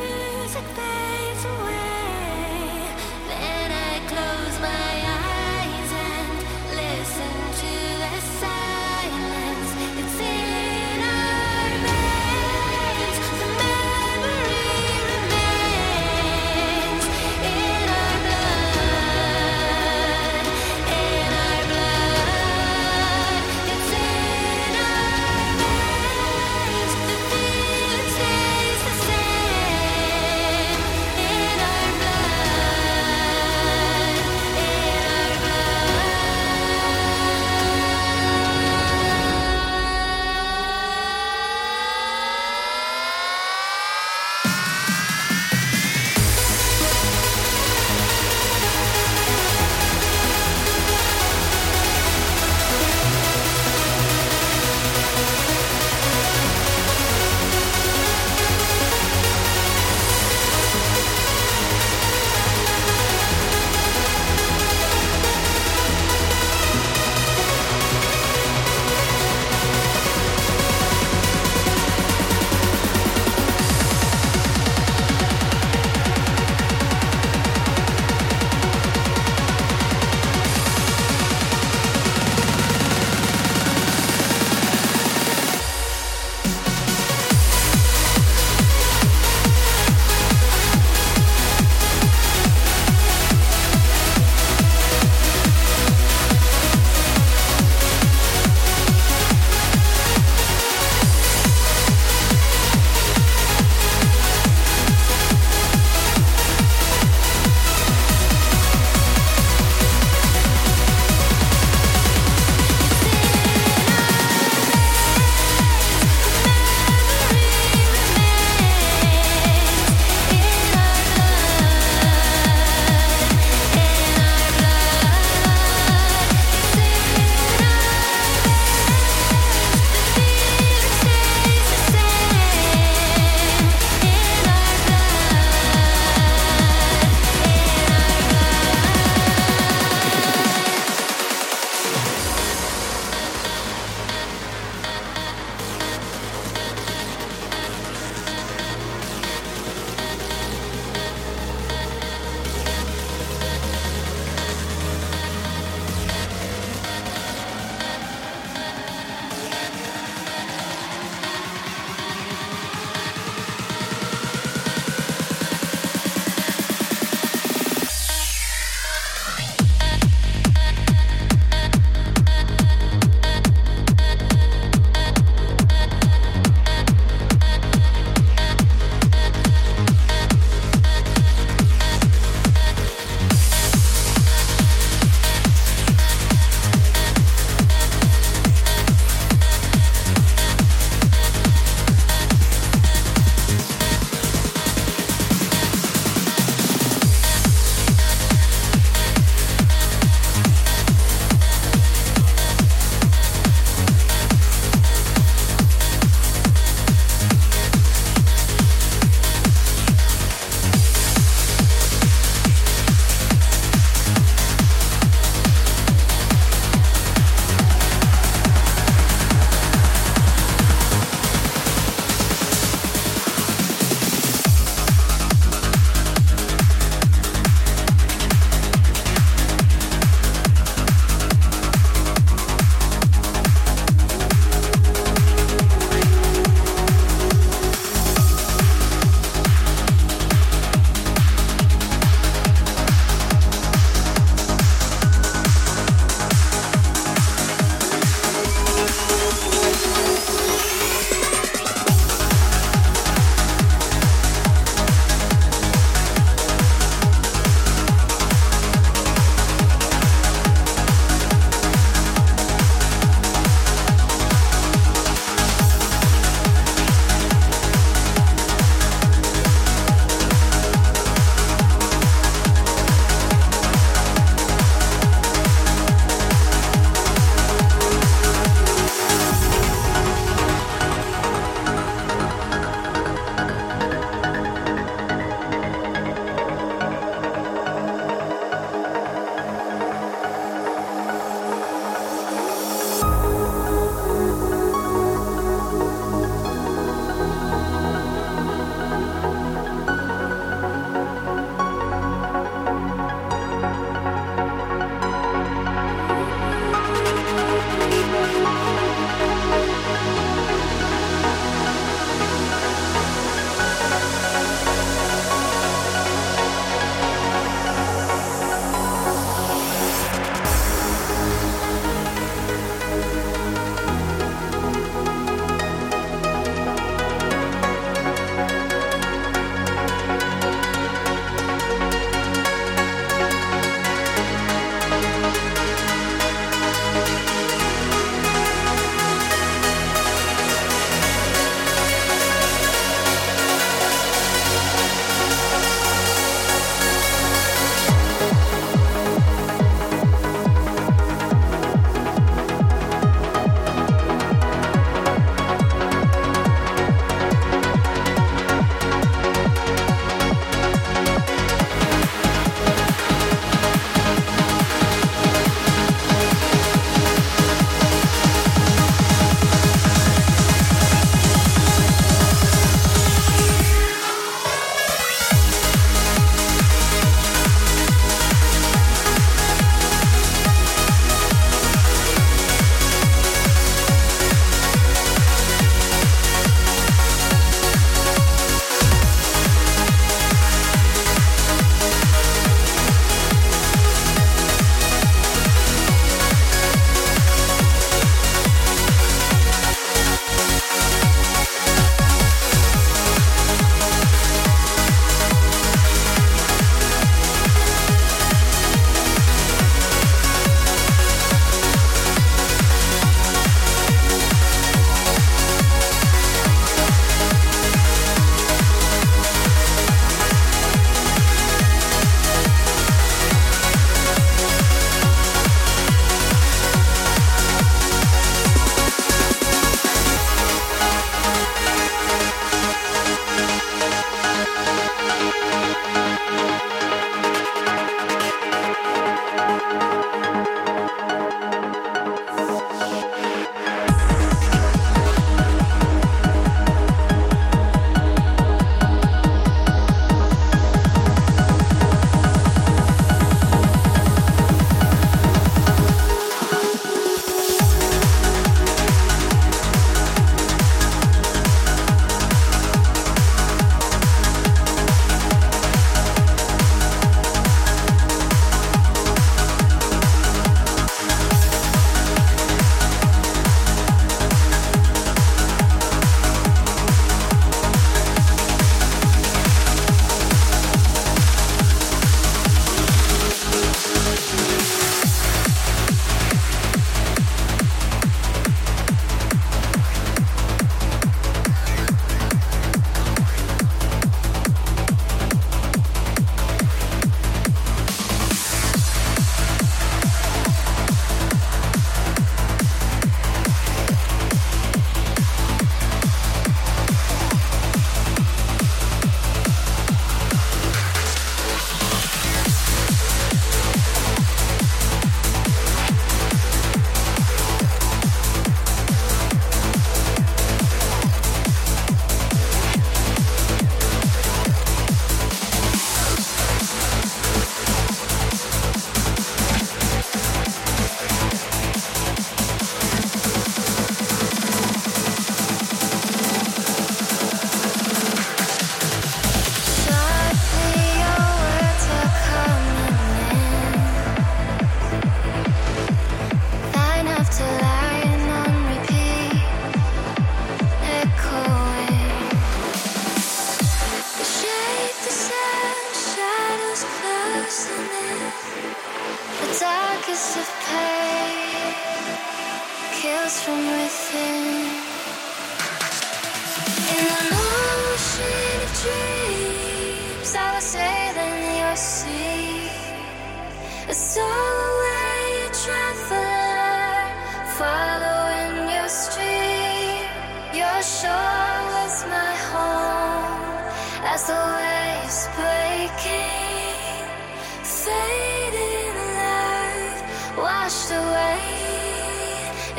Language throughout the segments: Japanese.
music bed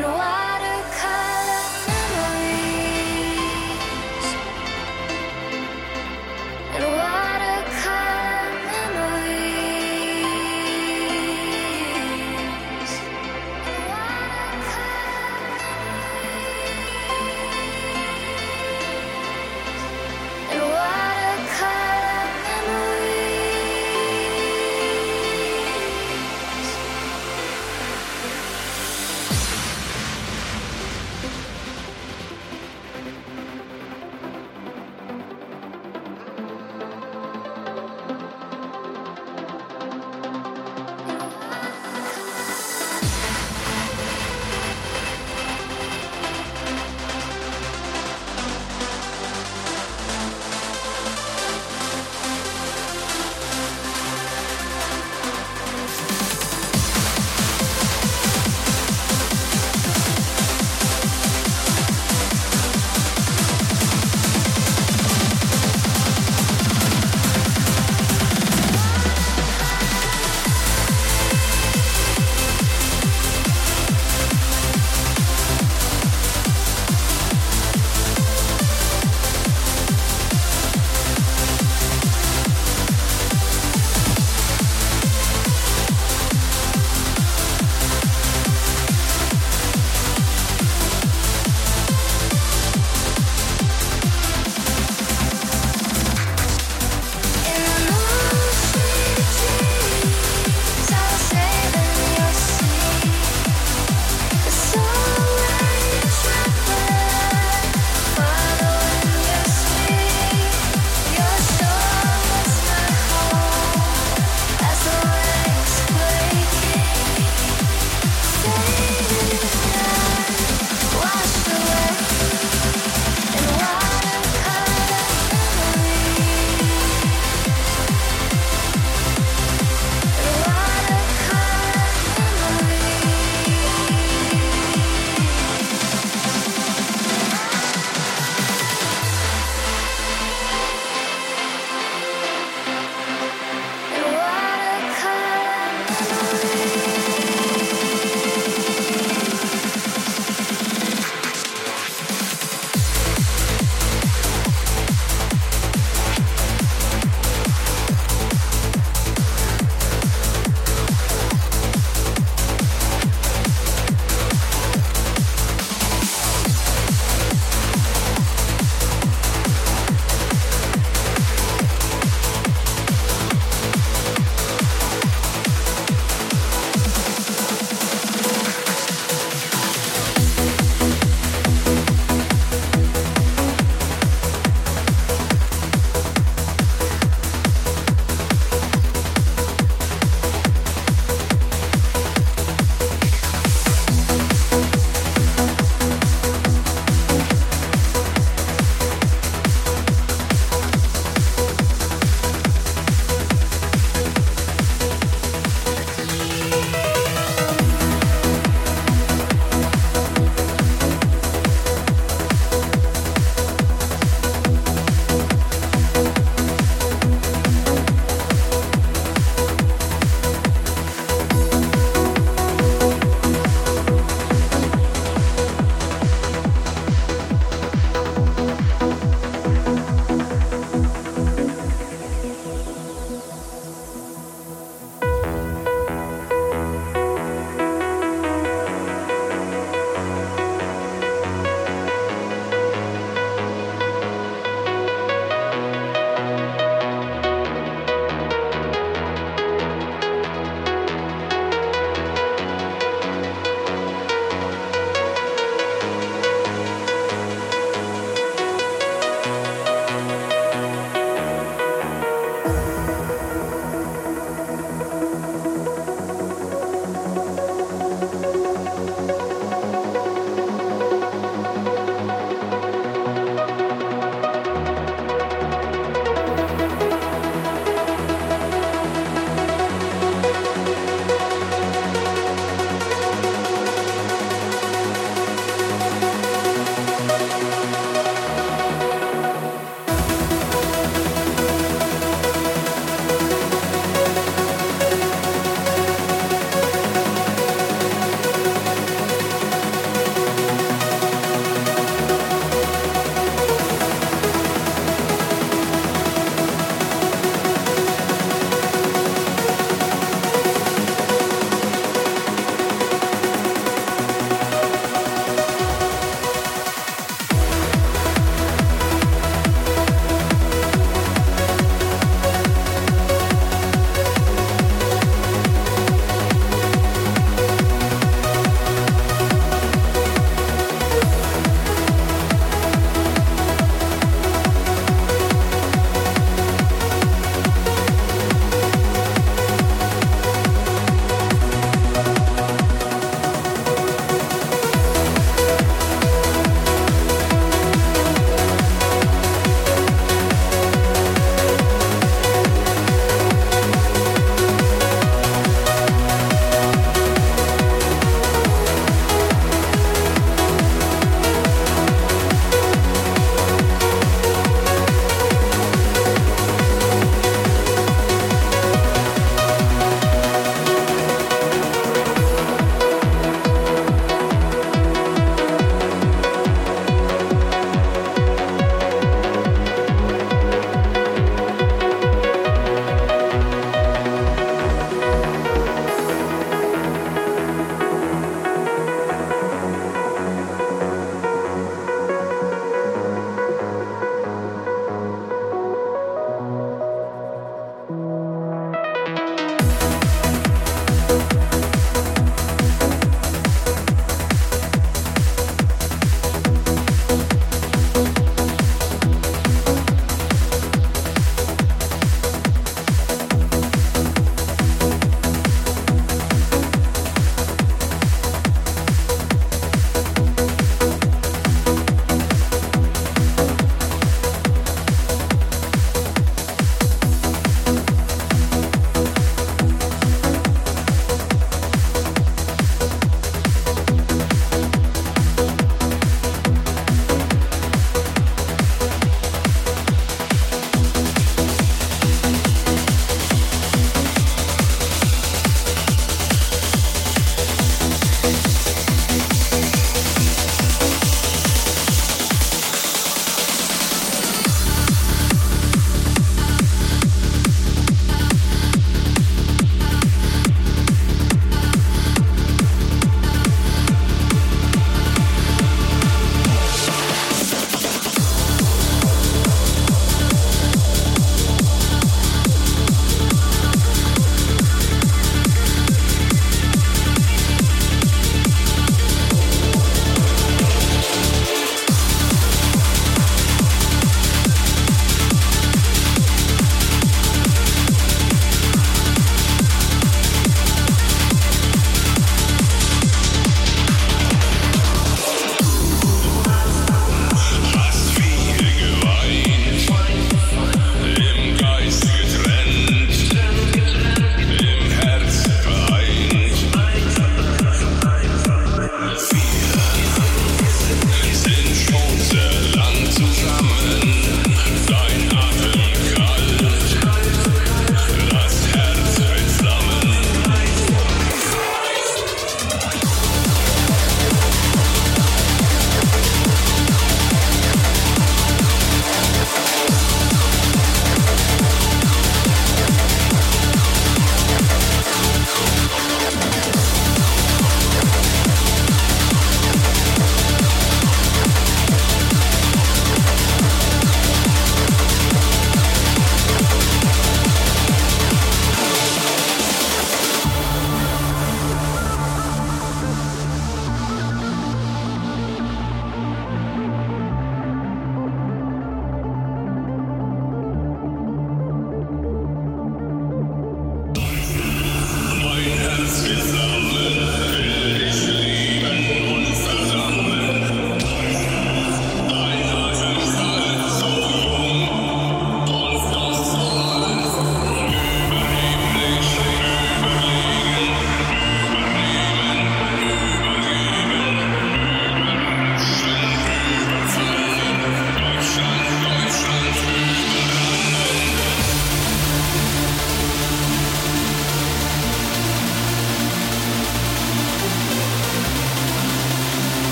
괴로워